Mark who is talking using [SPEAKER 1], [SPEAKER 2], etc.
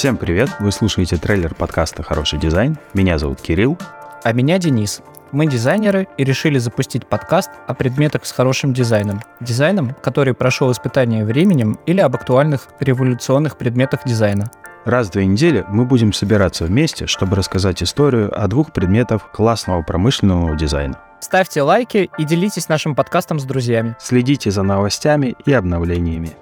[SPEAKER 1] Всем привет! Вы слушаете трейлер подкаста «Хороший дизайн». Меня зовут Кирилл.
[SPEAKER 2] А меня Денис. Мы дизайнеры и решили запустить подкаст о предметах с хорошим дизайном. Дизайном, который прошел испытание временем или об актуальных революционных предметах дизайна.
[SPEAKER 1] Раз в две недели мы будем собираться вместе, чтобы рассказать историю о двух предметах классного промышленного дизайна.
[SPEAKER 2] Ставьте лайки и делитесь нашим подкастом с друзьями.
[SPEAKER 1] Следите за новостями и обновлениями.